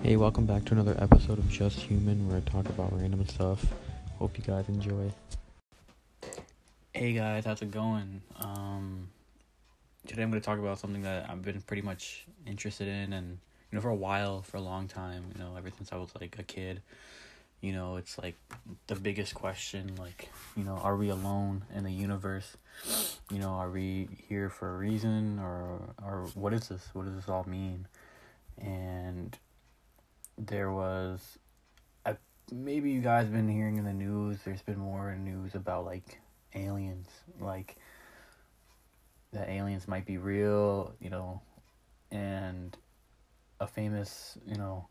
Hey, welcome back to another episode of Just Human where I talk about random stuff. Hope you guys enjoy. Hey guys, how's it going? Um, today I'm going to talk about something that I've been pretty much interested in, and you know, for a while, for a long time, you know, ever since I was like a kid. You know, it's like the biggest question, like, you know, are we alone in the universe? You know, are we here for a reason, or or what is this? What does this all mean? And there was I, maybe you guys have been hearing in the news there's been more news about like aliens. Like that aliens might be real you know and a famous you know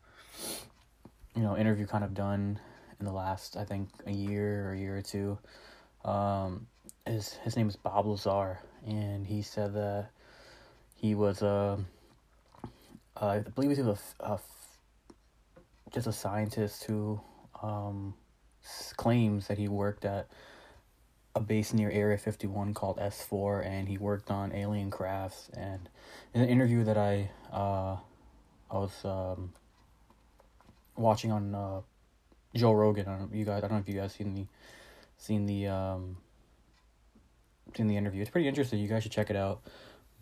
you know interview kind of done in the last i think a year or a year or two. Um his his name is bob lazar and he said that he was a uh, I believe he was a, a just a scientist who um, claims that he worked at a base near Area 51 called S4 and he worked on alien crafts. And in an interview that I uh, I was um, watching on uh, Joe Rogan I don't you guys I don't know if you guys seen the seen the um, seen the interview. It's pretty interesting. You guys should check it out.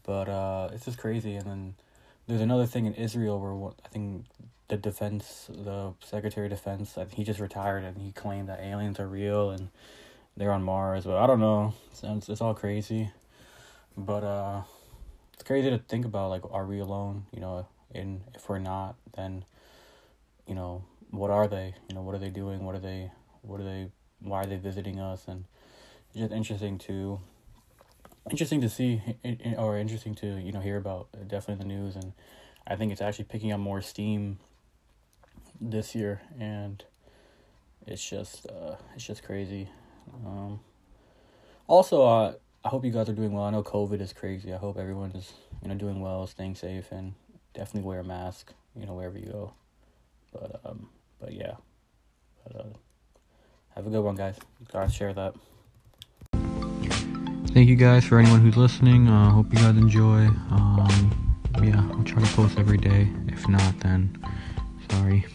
But uh, it's just crazy. And then there's another thing in Israel where I think the defense, the Secretary of Defense, he just retired and he claimed that aliens are real and they're on Mars. But I don't know. It's, it's all crazy. But uh, it's crazy to think about. Like, are we alone? You know, and if we're not, then you know, what are they? You know, what are they doing? What are they? What are they? Why are they visiting us? And it's just interesting to interesting to see or interesting to you know hear about definitely the news and i think it's actually picking up more steam this year, and it's just uh, it's just crazy. Um, also, uh, I hope you guys are doing well. I know COVID is crazy. I hope everyone is you know doing well, staying safe, and definitely wear a mask. You know wherever you go. But um, but yeah. But, uh, have a good one, guys. Gotta share that. Thank you guys for anyone who's listening. Uh, hope you guys enjoy. Um, yeah, I'll try to post every day. If not, then sorry.